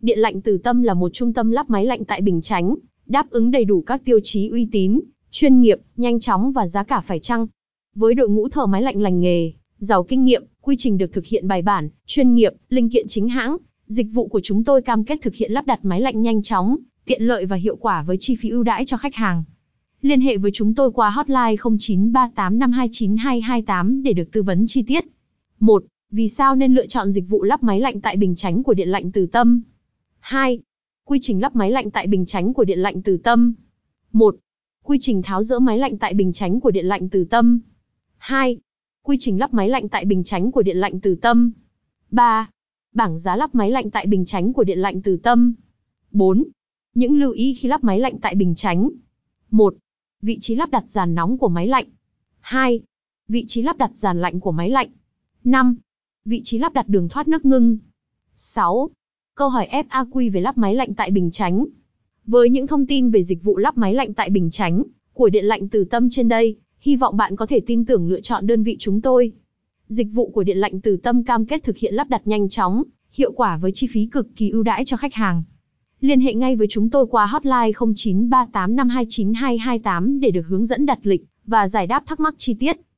Điện lạnh Từ Tâm là một trung tâm lắp máy lạnh tại Bình Chánh, đáp ứng đầy đủ các tiêu chí uy tín, chuyên nghiệp, nhanh chóng và giá cả phải chăng. Với đội ngũ thợ máy lạnh lành nghề, giàu kinh nghiệm, quy trình được thực hiện bài bản, chuyên nghiệp, linh kiện chính hãng, dịch vụ của chúng tôi cam kết thực hiện lắp đặt máy lạnh nhanh chóng, tiện lợi và hiệu quả với chi phí ưu đãi cho khách hàng. Liên hệ với chúng tôi qua hotline 0938529228 để được tư vấn chi tiết. 1. Vì sao nên lựa chọn dịch vụ lắp máy lạnh tại Bình Chánh của Điện lạnh Từ Tâm? 2. Quy trình lắp máy lạnh tại Bình Chánh của Điện lạnh Từ Tâm. 1. Quy trình tháo dỡ máy lạnh tại Bình Chánh của Điện lạnh Từ Tâm. 2. Quy trình lắp máy lạnh tại Bình Chánh của Điện lạnh Từ Tâm. 3. Bảng giá lắp máy lạnh tại Bình Chánh của Điện lạnh Từ Tâm. 4. Những lưu ý khi lắp máy lạnh tại Bình Chánh. 1. Vị trí lắp đặt giàn nóng của máy lạnh. 2. Vị trí lắp đặt giàn lạnh của máy lạnh. 5. Vị trí lắp đặt đường thoát nước ngưng. 6. Câu hỏi FAQ về lắp máy lạnh tại Bình Chánh. Với những thông tin về dịch vụ lắp máy lạnh tại Bình Chánh của Điện lạnh Từ Tâm trên đây, hy vọng bạn có thể tin tưởng lựa chọn đơn vị chúng tôi. Dịch vụ của Điện lạnh Từ Tâm cam kết thực hiện lắp đặt nhanh chóng, hiệu quả với chi phí cực kỳ ưu đãi cho khách hàng. Liên hệ ngay với chúng tôi qua hotline 0938529228 để được hướng dẫn đặt lịch và giải đáp thắc mắc chi tiết.